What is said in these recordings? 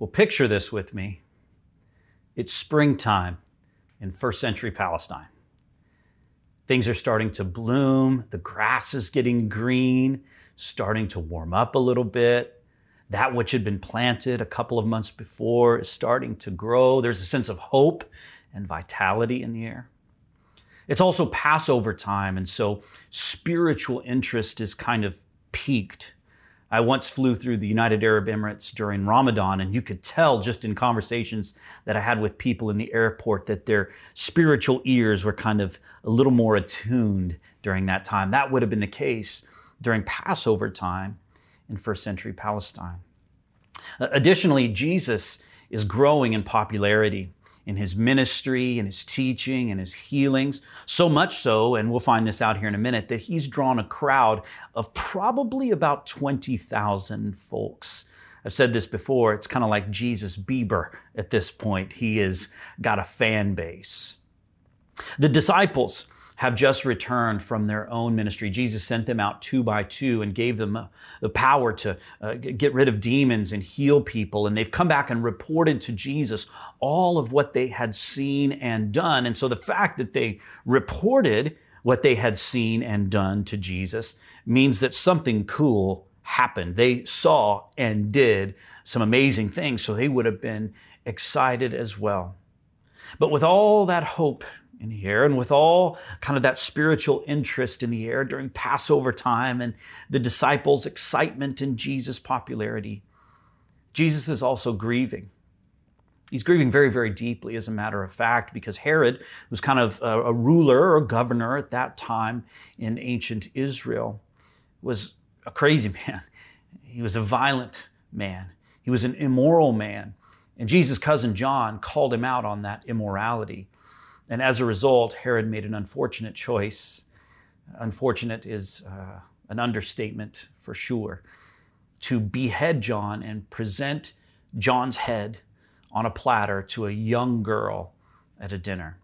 Well, picture this with me. It's springtime in first century Palestine. Things are starting to bloom, the grass is getting green, starting to warm up a little bit. That which had been planted a couple of months before is starting to grow. There's a sense of hope and vitality in the air. It's also Passover time, and so spiritual interest is kind of peaked. I once flew through the United Arab Emirates during Ramadan, and you could tell just in conversations that I had with people in the airport that their spiritual ears were kind of a little more attuned during that time. That would have been the case during Passover time in first century Palestine. Additionally, Jesus is growing in popularity in his ministry and his teaching and his healings. So much so, and we'll find this out here in a minute, that he's drawn a crowd of probably about 20,000 folks. I've said this before, it's kind of like Jesus Bieber at this point. He has got a fan base. The disciples, have just returned from their own ministry. Jesus sent them out two by two and gave them uh, the power to uh, get rid of demons and heal people. And they've come back and reported to Jesus all of what they had seen and done. And so the fact that they reported what they had seen and done to Jesus means that something cool happened. They saw and did some amazing things, so they would have been excited as well. But with all that hope in the air and with all kind of that spiritual interest in the air during Passover time and the disciples' excitement in Jesus' popularity, Jesus is also grieving. He's grieving very, very deeply, as a matter of fact, because Herod was kind of a, a ruler or governor at that time in ancient Israel, was a crazy man. He was a violent man. He was an immoral man. And Jesus' cousin John called him out on that immorality. And as a result, Herod made an unfortunate choice. Unfortunate is uh, an understatement for sure. To behead John and present John's head on a platter to a young girl at a dinner.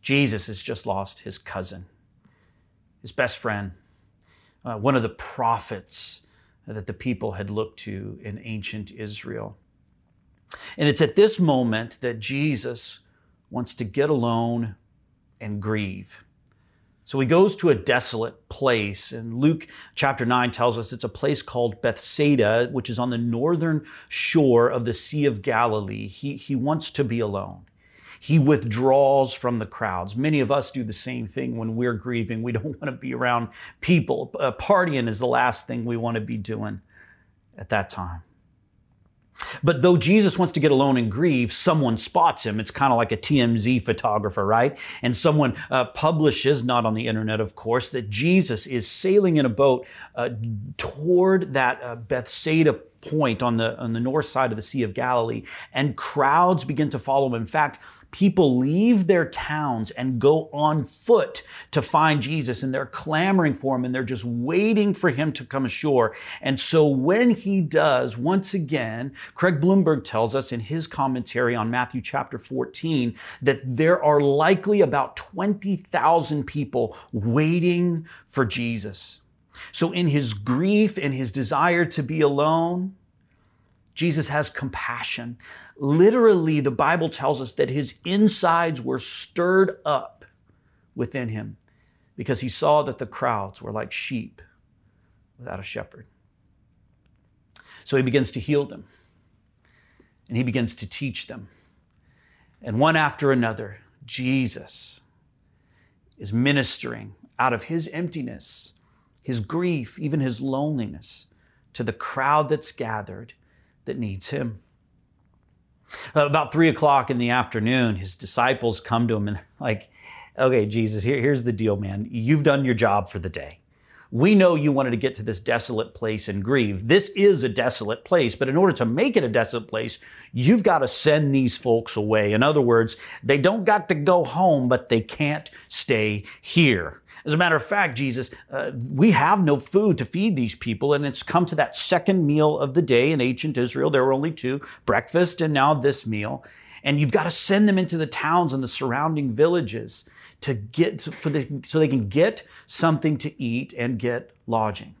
Jesus has just lost his cousin, his best friend, uh, one of the prophets that the people had looked to in ancient Israel. And it's at this moment that Jesus wants to get alone and grieve. So he goes to a desolate place, and Luke chapter 9 tells us it's a place called Bethsaida, which is on the northern shore of the Sea of Galilee. He, he wants to be alone. He withdraws from the crowds. Many of us do the same thing when we're grieving. We don't want to be around people. Uh, partying is the last thing we want to be doing at that time. But though Jesus wants to get alone and grieve, someone spots him. It's kind of like a TMZ photographer, right? And someone uh, publishes, not on the internet, of course, that Jesus is sailing in a boat uh, toward that uh, Bethsaida point on the on the north side of the Sea of Galilee, and crowds begin to follow him. In fact, people leave their towns and go on foot to find Jesus and they're clamoring for him and they're just waiting for him to come ashore. And so when he does, once again, Craig Blomberg tells us in his commentary on Matthew chapter 14 that there are likely about 20,000 people waiting for Jesus. So in his grief and his desire to be alone, Jesus has compassion. Literally, the Bible tells us that his insides were stirred up within him because he saw that the crowds were like sheep without a shepherd. So he begins to heal them and he begins to teach them. And one after another, Jesus is ministering out of his emptiness, his grief, even his loneliness to the crowd that's gathered that needs him. About three o'clock in the afternoon, his disciples come to him and like, okay, Jesus, here, here's the deal, man. You've done your job for the day. We know you wanted to get to this desolate place and grieve. This is a desolate place, but in order to make it a desolate place, you've got to send these folks away. In other words, they don't got to go home, but they can't stay here. As a matter of fact, Jesus, uh, we have no food to feed these people, and it's come to that second meal of the day in ancient Israel. There were only two breakfast and now this meal. And you've got to send them into the towns and the surrounding villages to get for the, so they can get something to eat and get lodging.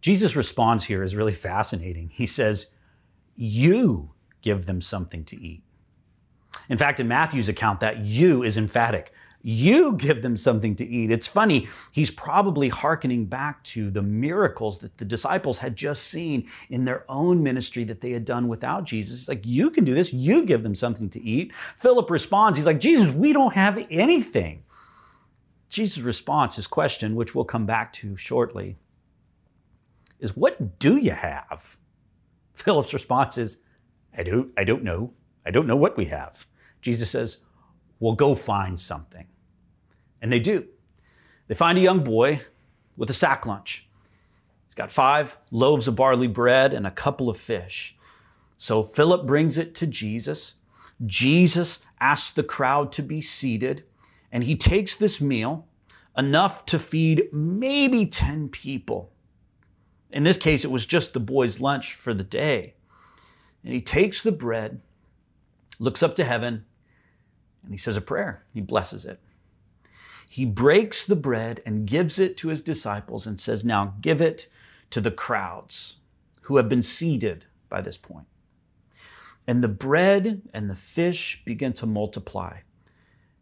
Jesus' response here is really fascinating. He says, You give them something to eat. In fact, in Matthew's account, that you is emphatic. You give them something to eat. It's funny, he's probably hearkening back to the miracles that the disciples had just seen in their own ministry that they had done without Jesus. It's like, you can do this. You give them something to eat. Philip responds, he's like, Jesus, we don't have anything. Jesus' response, his question, which we'll come back to shortly, is, What do you have? Philip's response is, I don't, I don't know. I don't know what we have. Jesus says, Well, go find something. And they do. They find a young boy with a sack lunch. He's got five loaves of barley bread and a couple of fish. So Philip brings it to Jesus. Jesus asks the crowd to be seated, and he takes this meal, enough to feed maybe 10 people. In this case, it was just the boy's lunch for the day. And he takes the bread, looks up to heaven, and he says a prayer. He blesses it he breaks the bread and gives it to his disciples and says, Now give it to the crowds who have been seated by this point. And the bread and the fish begin to multiply.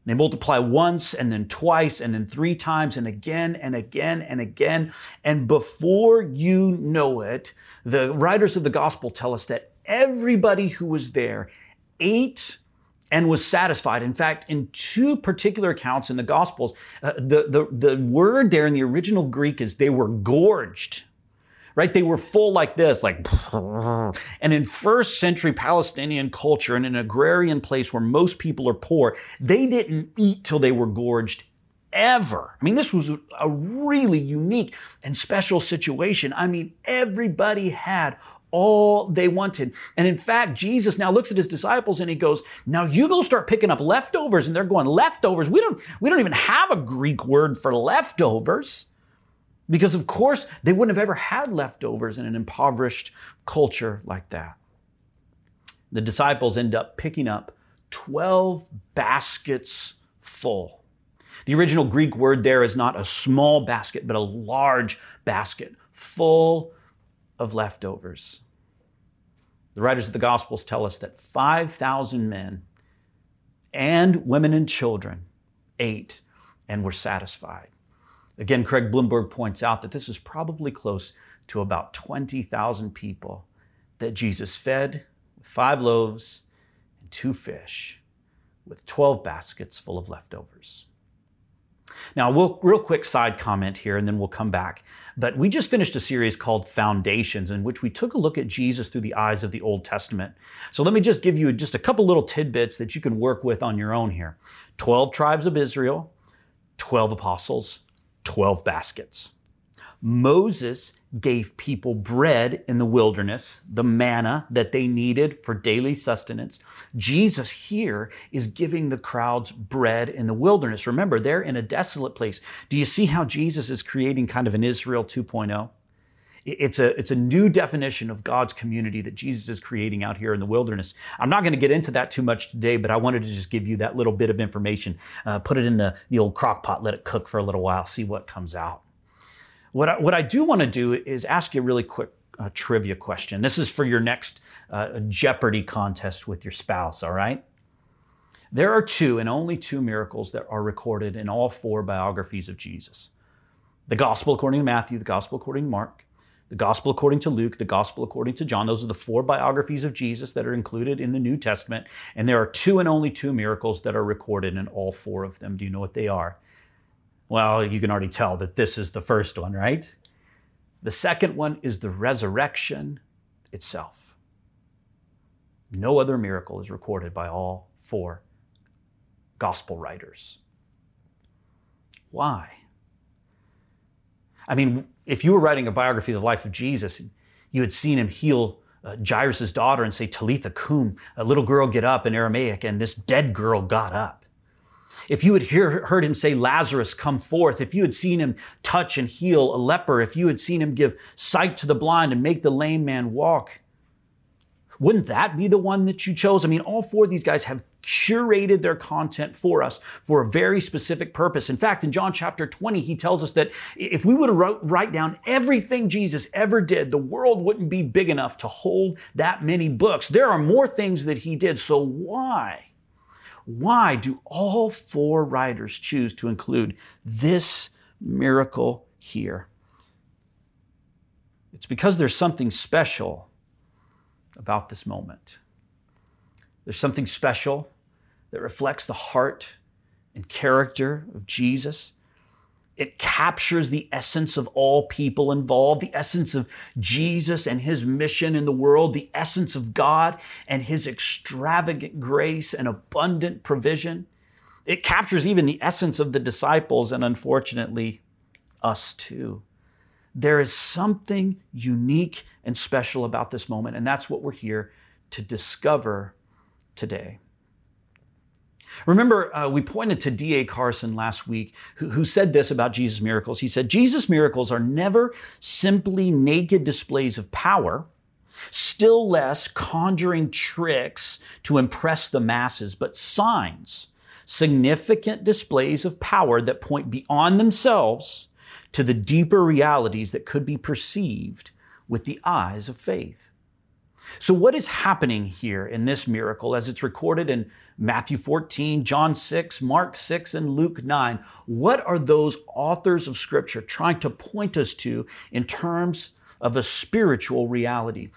They multiply once and then twice and then three times and again and again and again. And before you know it, the writers of the gospel tell us that everybody who was there ate and was satisfied. In fact, in two particular accounts in the Gospels, uh, the, the, the word there in the original Greek is they were gorged right? They were full like this, like, and in first century Palestinian culture, in an agrarian place where most people are poor, they didn't eat till they were gorged ever. I mean, this was a really unique and special situation. I mean, everybody had all they wanted. And in fact, Jesus now looks at his disciples and he goes, "Now you go start picking up leftovers." And they're going, "Leftovers? We don't we don't even have a Greek word for leftovers." Because of course, they wouldn't have ever had leftovers in an impoverished culture like that. The disciples end up picking up 12 baskets full. The original Greek word there is not a small basket, but a large basket full of leftovers. The writers of the Gospels tell us that 5,000 men and women and children ate and were satisfied. Again, Craig Blomberg points out that this is probably close to about 20,000 people that Jesus fed with five loaves and two fish with 12 baskets full of leftovers. Now, we'll, real quick side comment here, and then we'll come back. But we just finished a series called Foundations, in which we took a look at Jesus through the eyes of the Old Testament. So let me just give you just a couple little tidbits that you can work with on your own here 12 tribes of Israel, 12 apostles, 12 baskets. Moses gave people bread in the wilderness, the manna that they needed for daily sustenance. Jesus here is giving the crowds bread in the wilderness. Remember, they're in a desolate place. Do you see how Jesus is creating kind of an Israel 2.0? It's a, it's a new definition of God's community that Jesus is creating out here in the wilderness. I'm not going to get into that too much today, but I wanted to just give you that little bit of information. Uh, put it in the, the old crock pot, let it cook for a little while, see what comes out. What I, what I do want to do is ask you a really quick uh, trivia question. This is for your next uh, Jeopardy contest with your spouse, all right? There are two and only two miracles that are recorded in all four biographies of Jesus the Gospel according to Matthew, the Gospel according to Mark, the Gospel according to Luke, the Gospel according to John. Those are the four biographies of Jesus that are included in the New Testament. And there are two and only two miracles that are recorded in all four of them. Do you know what they are? Well, you can already tell that this is the first one, right? The second one is the resurrection itself. No other miracle is recorded by all four gospel writers. Why? I mean, if you were writing a biography of the life of Jesus, you had seen him heal uh, Jairus' daughter and say, Talitha cum, a little girl get up in Aramaic, and this dead girl got up. If you had hear, heard him say, Lazarus, come forth, if you had seen him touch and heal a leper, if you had seen him give sight to the blind and make the lame man walk, wouldn't that be the one that you chose? I mean, all four of these guys have curated their content for us for a very specific purpose. In fact, in John chapter 20, he tells us that if we would write down everything Jesus ever did, the world wouldn't be big enough to hold that many books. There are more things that he did. So why? Why do all four writers choose to include this miracle here? It's because there's something special about this moment. There's something special that reflects the heart and character of Jesus. It captures the essence of all people involved, the essence of Jesus and his mission in the world, the essence of God and his extravagant grace and abundant provision. It captures even the essence of the disciples and unfortunately us too. There is something unique and special about this moment, and that's what we're here to discover today. Remember, uh, we pointed to D.A. Carson last week, who, who said this about Jesus' miracles. He said, Jesus' miracles are never simply naked displays of power, still less conjuring tricks to impress the masses, but signs, significant displays of power that point beyond themselves to the deeper realities that could be perceived with the eyes of faith. So, what is happening here in this miracle as it's recorded in Matthew 14, John 6, Mark 6, and Luke 9? What are those authors of Scripture trying to point us to in terms of a spiritual reality?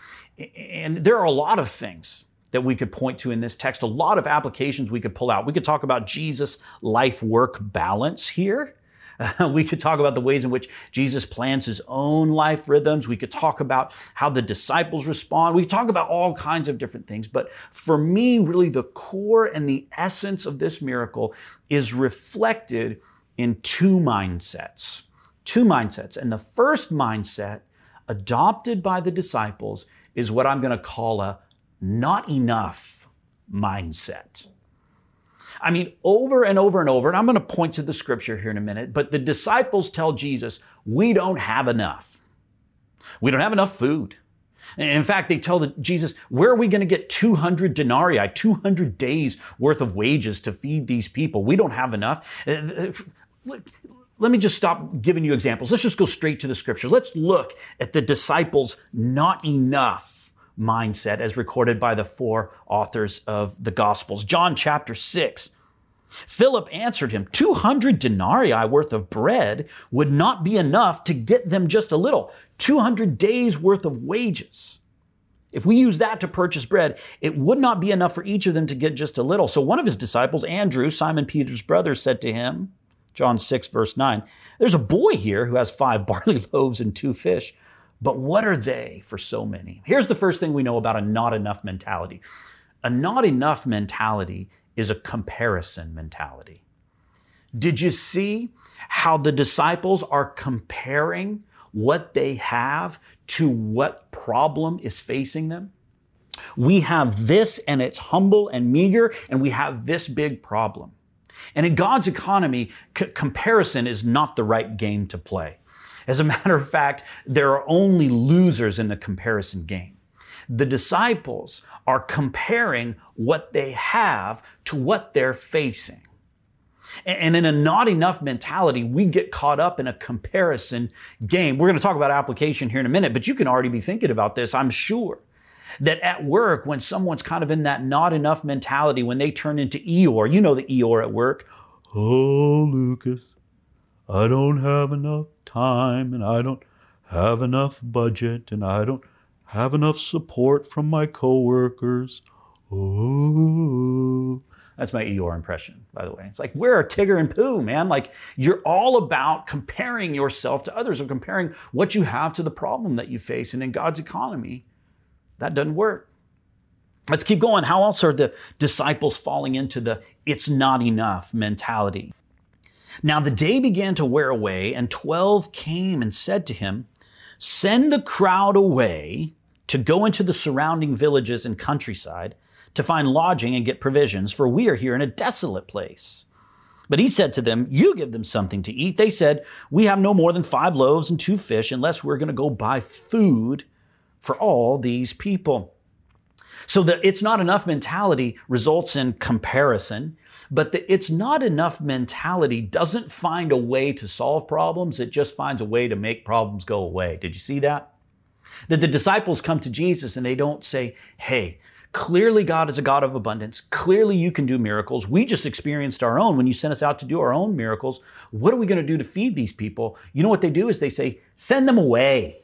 And there are a lot of things that we could point to in this text, a lot of applications we could pull out. We could talk about Jesus' life work balance here. Uh, we could talk about the ways in which Jesus plans his own life rhythms. We could talk about how the disciples respond. We talk about all kinds of different things. But for me, really, the core and the essence of this miracle is reflected in two mindsets. Two mindsets. And the first mindset, adopted by the disciples, is what I'm going to call a not enough mindset. I mean, over and over and over, and I'm going to point to the scripture here in a minute, but the disciples tell Jesus, we don't have enough. We don't have enough food. In fact, they tell Jesus, where are we going to get 200 denarii, 200 days worth of wages to feed these people? We don't have enough. Uh, let me just stop giving you examples. Let's just go straight to the scripture. Let's look at the disciples' not enough mindset as recorded by the four authors of the Gospels. John chapter 6. Philip answered him, 200 denarii worth of bread would not be enough to get them just a little. 200 days worth of wages. If we use that to purchase bread, it would not be enough for each of them to get just a little. So one of his disciples, Andrew, Simon Peter's brother, said to him, John 6, verse 9, There's a boy here who has five barley loaves and two fish. But what are they for so many? Here's the first thing we know about a not enough mentality a not enough mentality is a comparison mentality. Did you see how the disciples are comparing what they have to what problem is facing them? We have this and it's humble and meager, and we have this big problem. And in God's economy, c- comparison is not the right game to play. As a matter of fact, there are only losers in the comparison game. The disciples are comparing what they have to what they're facing. And in a not enough mentality, we get caught up in a comparison game. We're going to talk about application here in a minute, but you can already be thinking about this, I'm sure. That at work, when someone's kind of in that not enough mentality, when they turn into Eeyore, you know the Eeyore at work. Oh, Lucas, I don't have enough time and I don't have enough budget and I don't have enough support from my coworkers. Oh. That's my Eeyore impression, by the way. It's like, where are Tigger and Pooh, man? Like, you're all about comparing yourself to others or comparing what you have to the problem that you face. And in God's economy, that doesn't work. Let's keep going. How else are the disciples falling into the it's not enough mentality? Now the day began to wear away, and twelve came and said to him, Send the crowd away to go into the surrounding villages and countryside to find lodging and get provisions, for we are here in a desolate place. But he said to them, You give them something to eat. They said, We have no more than five loaves and two fish, unless we're going to go buy food for all these people. So the it's not enough mentality results in comparison, but the it's not enough mentality doesn't find a way to solve problems, it just finds a way to make problems go away. Did you see that? That the disciples come to Jesus and they don't say, hey, clearly God is a God of abundance. Clearly you can do miracles. We just experienced our own when you sent us out to do our own miracles. What are we going to do to feed these people? You know what they do is they say, send them away.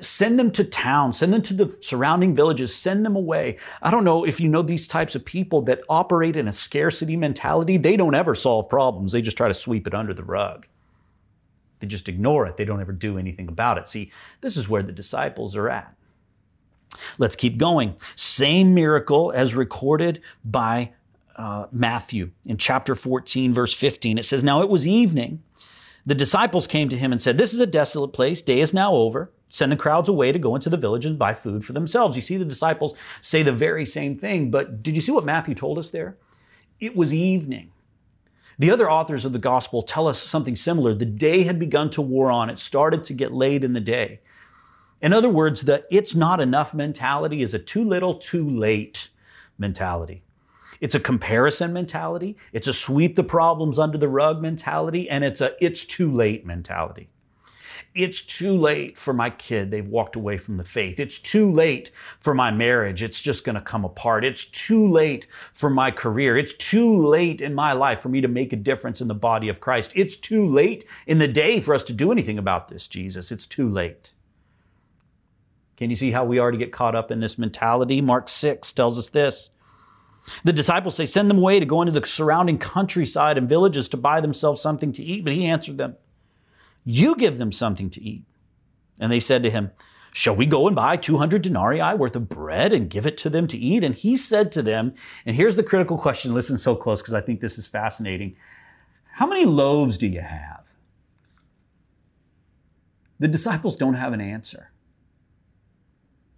Send them to town, send them to the surrounding villages, send them away. I don't know if you know these types of people that operate in a scarcity mentality. They don't ever solve problems, they just try to sweep it under the rug. They just ignore it, they don't ever do anything about it. See, this is where the disciples are at. Let's keep going. Same miracle as recorded by uh, Matthew in chapter 14, verse 15. It says, Now it was evening. The disciples came to him and said, This is a desolate place. Day is now over. Send the crowds away to go into the villages and buy food for themselves. You see, the disciples say the very same thing, but did you see what Matthew told us there? It was evening. The other authors of the gospel tell us something similar. The day had begun to war on, it started to get late in the day. In other words, the it's not enough mentality is a too little, too late mentality. It's a comparison mentality, it's a sweep the problems under the rug mentality, and it's a it's too late mentality. It's too late for my kid. They've walked away from the faith. It's too late for my marriage. It's just going to come apart. It's too late for my career. It's too late in my life for me to make a difference in the body of Christ. It's too late in the day for us to do anything about this, Jesus. It's too late. Can you see how we already get caught up in this mentality? Mark 6 tells us this. The disciples say, Send them away to go into the surrounding countryside and villages to buy themselves something to eat. But he answered them, You give them something to eat. And they said to him, Shall we go and buy 200 denarii worth of bread and give it to them to eat? And he said to them, and here's the critical question listen so close because I think this is fascinating. How many loaves do you have? The disciples don't have an answer.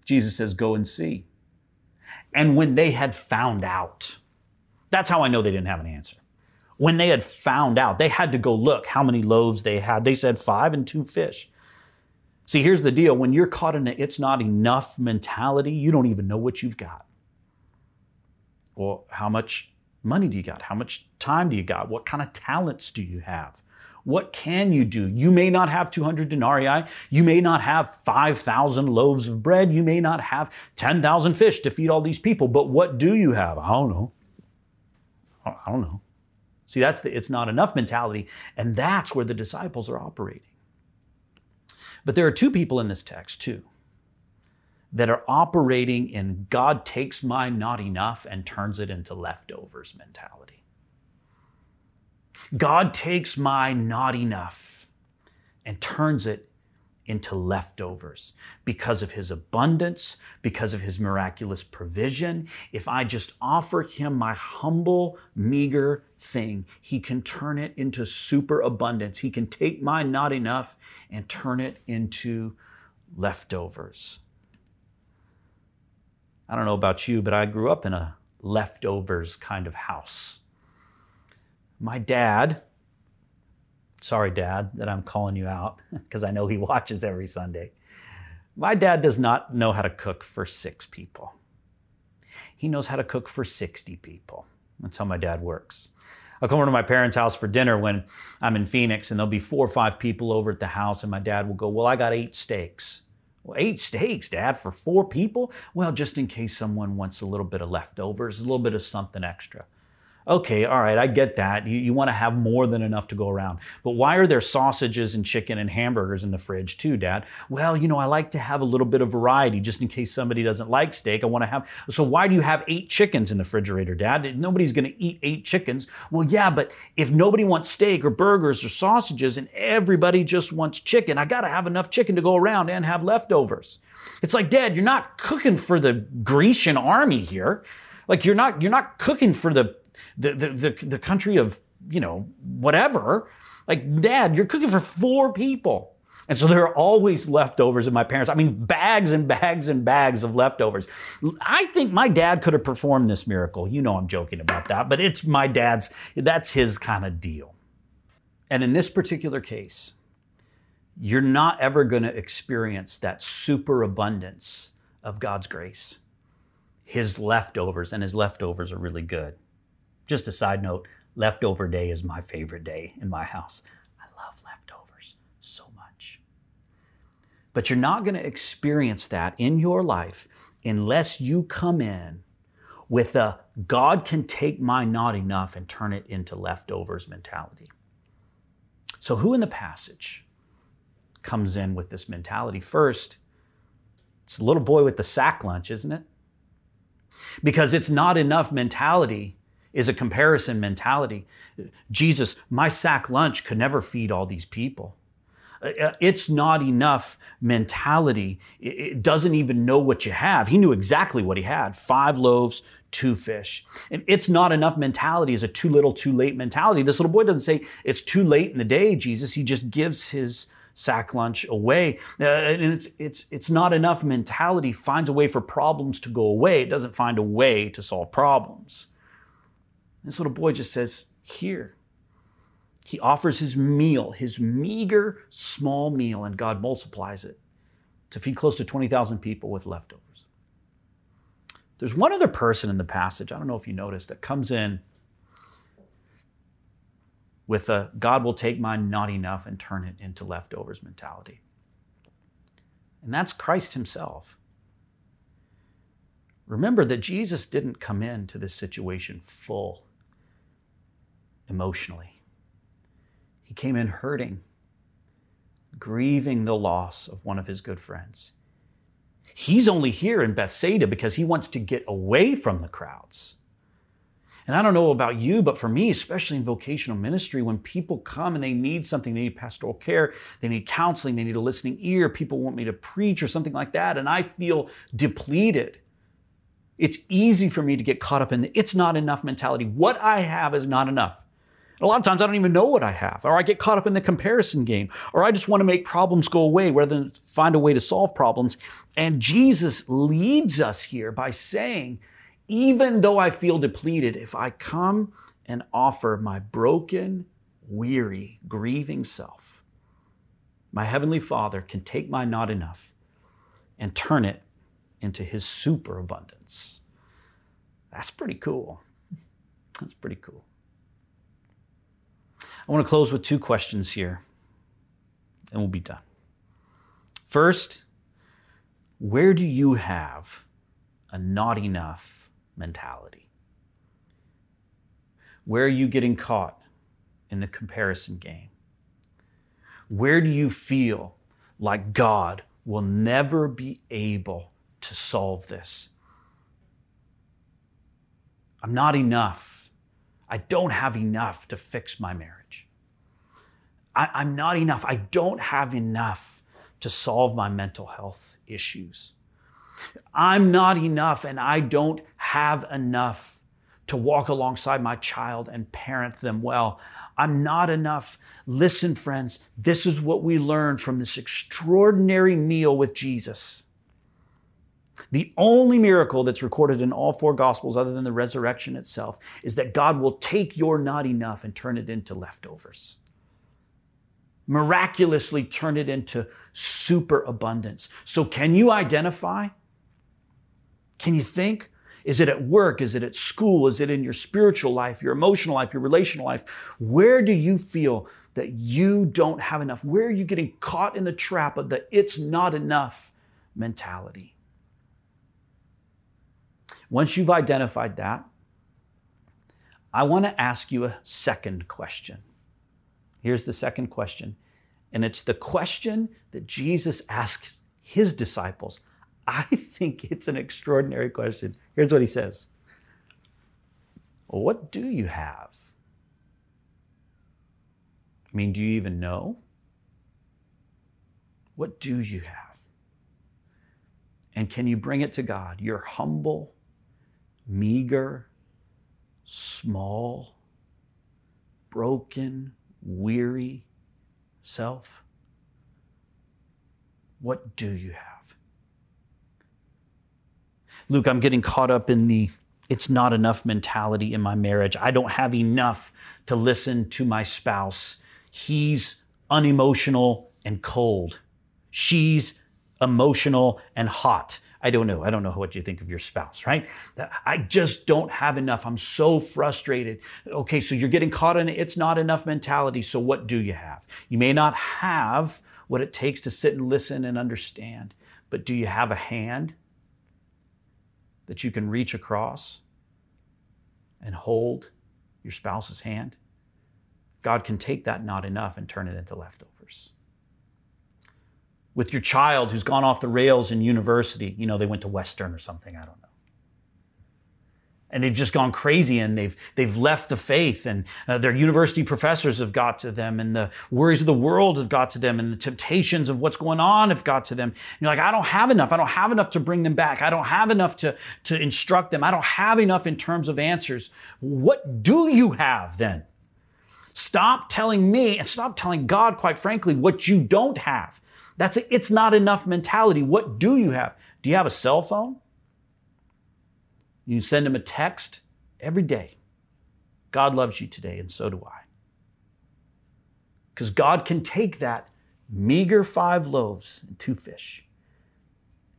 Jesus says, Go and see. And when they had found out, that's how I know they didn't have an answer. When they had found out, they had to go look how many loaves they had. They said five and two fish. See, here's the deal when you're caught in a it's not enough mentality, you don't even know what you've got. Well, how much money do you got? How much time do you got? What kind of talents do you have? What can you do? You may not have 200 denarii. You may not have 5,000 loaves of bread. You may not have 10,000 fish to feed all these people. But what do you have? I don't know. I don't know. See, that's the it's not enough mentality. And that's where the disciples are operating. But there are two people in this text, too, that are operating in God takes my not enough and turns it into leftovers mentality. God takes my not enough and turns it into leftovers because of his abundance, because of his miraculous provision. If I just offer him my humble, meager thing, he can turn it into super abundance. He can take my not enough and turn it into leftovers. I don't know about you, but I grew up in a leftovers kind of house. My dad, sorry, dad, that I'm calling you out because I know he watches every Sunday. My dad does not know how to cook for six people. He knows how to cook for 60 people. That's how my dad works. I'll come over to my parents' house for dinner when I'm in Phoenix, and there'll be four or five people over at the house, and my dad will go, Well, I got eight steaks. Well, eight steaks, Dad, for four people? Well, just in case someone wants a little bit of leftovers, a little bit of something extra. Okay, all right, I get that. You, you want to have more than enough to go around. But why are there sausages and chicken and hamburgers in the fridge too, Dad? Well, you know, I like to have a little bit of variety just in case somebody doesn't like steak. I want to have. So why do you have eight chickens in the refrigerator, Dad? Nobody's going to eat eight chickens. Well, yeah, but if nobody wants steak or burgers or sausages and everybody just wants chicken, I got to have enough chicken to go around and have leftovers. It's like, Dad, you're not cooking for the Grecian army here. Like you're not you're not cooking for the the, the, the, the country of, you know, whatever. Like, dad, you're cooking for four people. And so there are always leftovers in my parents. I mean, bags and bags and bags of leftovers. I think my dad could have performed this miracle. You know, I'm joking about that, but it's my dad's, that's his kind of deal. And in this particular case, you're not ever going to experience that superabundance of God's grace his leftovers, and his leftovers are really good. Just a side note leftover day is my favorite day in my house. I love leftovers so much. But you're not going to experience that in your life unless you come in with a God can take my not enough and turn it into leftovers mentality. So, who in the passage comes in with this mentality? First, it's a little boy with the sack lunch, isn't it? Because it's not enough mentality is a comparison mentality. Jesus, my sack lunch could never feed all these people. Uh, uh, it's not enough mentality. It doesn't even know what you have. He knew exactly what he had five loaves, two fish. And it's not enough mentality is a too little, too late mentality. This little boy doesn't say it's too late in the day, Jesus. He just gives his sack lunch away. Uh, and it's, it's, it's not enough mentality finds a way for problems to go away. It doesn't find a way to solve problems. This little boy just says, Here. He offers his meal, his meager, small meal, and God multiplies it to feed close to 20,000 people with leftovers. There's one other person in the passage, I don't know if you noticed, that comes in with a God will take mine not enough and turn it into leftovers mentality. And that's Christ Himself. Remember that Jesus didn't come into this situation full emotionally. He came in hurting, grieving the loss of one of his good friends. He's only here in Bethsaida because he wants to get away from the crowds. And I don't know about you, but for me, especially in vocational ministry, when people come and they need something, they need pastoral care, they need counseling, they need a listening ear, people want me to preach or something like that, and I feel depleted. It's easy for me to get caught up in the it's not enough mentality. What I have is not enough. A lot of times I don't even know what I have, or I get caught up in the comparison game, or I just want to make problems go away rather than find a way to solve problems. And Jesus leads us here by saying, even though I feel depleted, if I come and offer my broken, weary, grieving self, my Heavenly Father can take my not enough and turn it into His superabundance. That's pretty cool. That's pretty cool. I want to close with two questions here, and we'll be done. First, where do you have a not enough mentality? Where are you getting caught in the comparison game? Where do you feel like God will never be able to solve this? I'm not enough. I don't have enough to fix my marriage. I, am not enough. I don't have enough to solve my mental health issues. I'm not enough and I don't have enough to walk alongside my child and parent them well. I'm not enough. Listen, friends, this is what we learned from this extraordinary meal with Jesus. The only miracle that's recorded in all four Gospels, other than the resurrection itself, is that God will take your not enough and turn it into leftovers. Miraculously turn it into superabundance. So, can you identify? Can you think? Is it at work? Is it at school? Is it in your spiritual life, your emotional life, your relational life? Where do you feel that you don't have enough? Where are you getting caught in the trap of the it's not enough mentality? Once you've identified that, I want to ask you a second question. Here's the second question, and it's the question that Jesus asks his disciples. I think it's an extraordinary question. Here's what he says What do you have? I mean, do you even know? What do you have? And can you bring it to God? Your humble, meager, small, broken, weary self? What do you have? Luke, I'm getting caught up in the it's not enough mentality in my marriage. I don't have enough to listen to my spouse. He's unemotional and cold. She's emotional and hot. I don't know. I don't know what you think of your spouse, right? I just don't have enough. I'm so frustrated. Okay, so you're getting caught in it's not enough mentality. So what do you have? You may not have what it takes to sit and listen and understand, but do you have a hand that you can reach across and hold your spouse's hand? God can take that not enough and turn it into leftovers with your child who's gone off the rails in university. You know, they went to Western or something, I don't know. And they've just gone crazy and they've, they've left the faith and uh, their university professors have got to them and the worries of the world have got to them and the temptations of what's going on have got to them. And you're like, I don't have enough. I don't have enough to bring them back. I don't have enough to, to instruct them. I don't have enough in terms of answers. What do you have then? Stop telling me and stop telling God, quite frankly, what you don't have. That's a it's not enough mentality. What do you have? Do you have a cell phone? You send him a text every day. God loves you today, and so do I. Because God can take that meager five loaves and two fish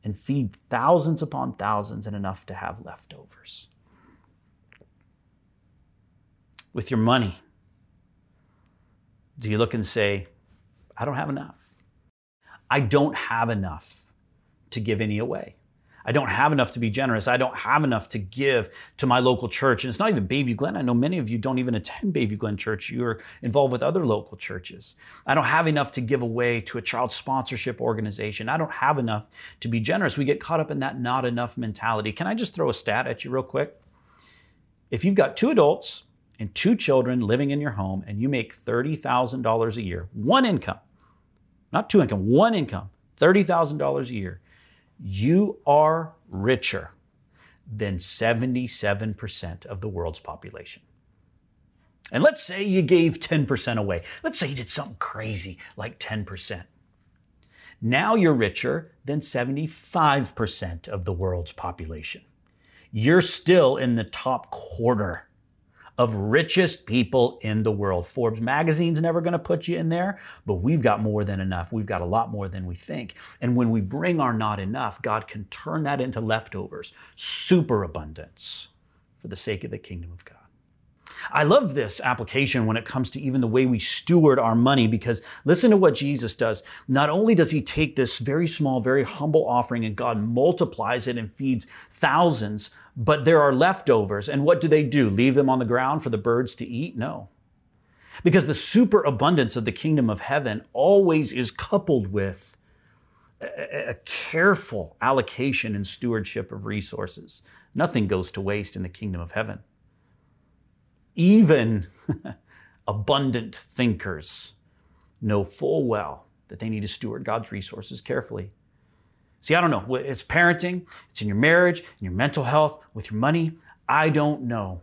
and feed thousands upon thousands and enough to have leftovers. With your money, do you look and say, I don't have enough? I don't have enough to give any away. I don't have enough to be generous. I don't have enough to give to my local church. And it's not even Bayview Glen. I know many of you don't even attend Bayview Glen Church. You're involved with other local churches. I don't have enough to give away to a child sponsorship organization. I don't have enough to be generous. We get caught up in that not enough mentality. Can I just throw a stat at you real quick? If you've got two adults and two children living in your home and you make $30,000 a year, one income, not two income, one income, $30,000 a year, you are richer than 77% of the world's population. And let's say you gave 10% away. Let's say you did something crazy like 10%. Now you're richer than 75% of the world's population. You're still in the top quarter of richest people in the world. Forbes magazine's never going to put you in there, but we've got more than enough. We've got a lot more than we think. And when we bring our not enough, God can turn that into leftovers, superabundance for the sake of the kingdom of God. I love this application when it comes to even the way we steward our money because listen to what Jesus does. Not only does he take this very small, very humble offering and God multiplies it and feeds thousands, but there are leftovers. And what do they do? Leave them on the ground for the birds to eat? No. Because the superabundance of the kingdom of heaven always is coupled with a careful allocation and stewardship of resources. Nothing goes to waste in the kingdom of heaven. Even abundant thinkers know full well that they need to steward God's resources carefully. See, I don't know. It's parenting, it's in your marriage, in your mental health, with your money. I don't know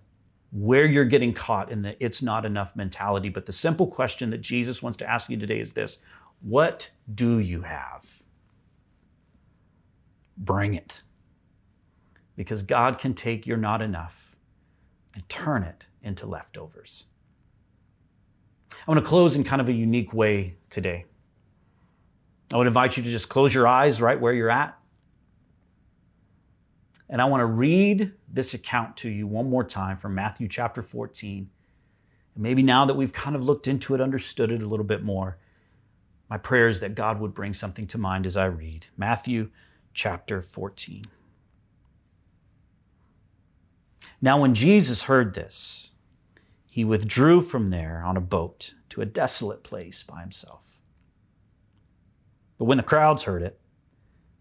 where you're getting caught in the it's not enough mentality. But the simple question that Jesus wants to ask you today is this What do you have? Bring it. Because God can take your not enough and turn it into leftovers. I want to close in kind of a unique way today. I would invite you to just close your eyes right where you're at. And I want to read this account to you one more time from Matthew chapter 14. And maybe now that we've kind of looked into it, understood it a little bit more, my prayer is that God would bring something to mind as I read. Matthew chapter 14. Now, when Jesus heard this, he withdrew from there on a boat to a desolate place by himself. But when the crowds heard it,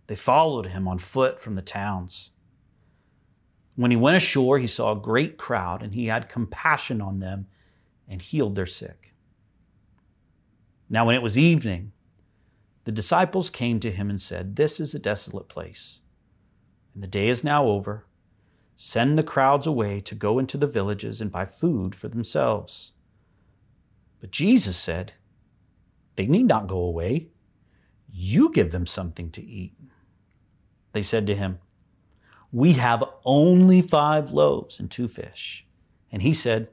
they followed him on foot from the towns. When he went ashore, he saw a great crowd, and he had compassion on them and healed their sick. Now, when it was evening, the disciples came to him and said, This is a desolate place, and the day is now over. Send the crowds away to go into the villages and buy food for themselves. But Jesus said, They need not go away. You give them something to eat. They said to him, We have only five loaves and two fish. And he said,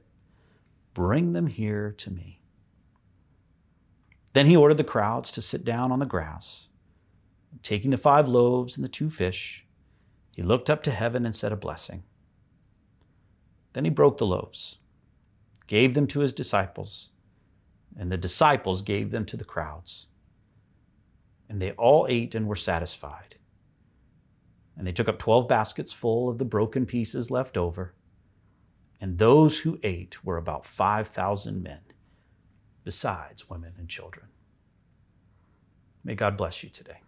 Bring them here to me. Then he ordered the crowds to sit down on the grass. Taking the five loaves and the two fish, He looked up to heaven and said a blessing. Then he broke the loaves, gave them to his disciples, and the disciples gave them to the crowds. And they all ate and were satisfied. And they took up 12 baskets full of the broken pieces left over. And those who ate were about 5,000 men, besides women and children. May God bless you today.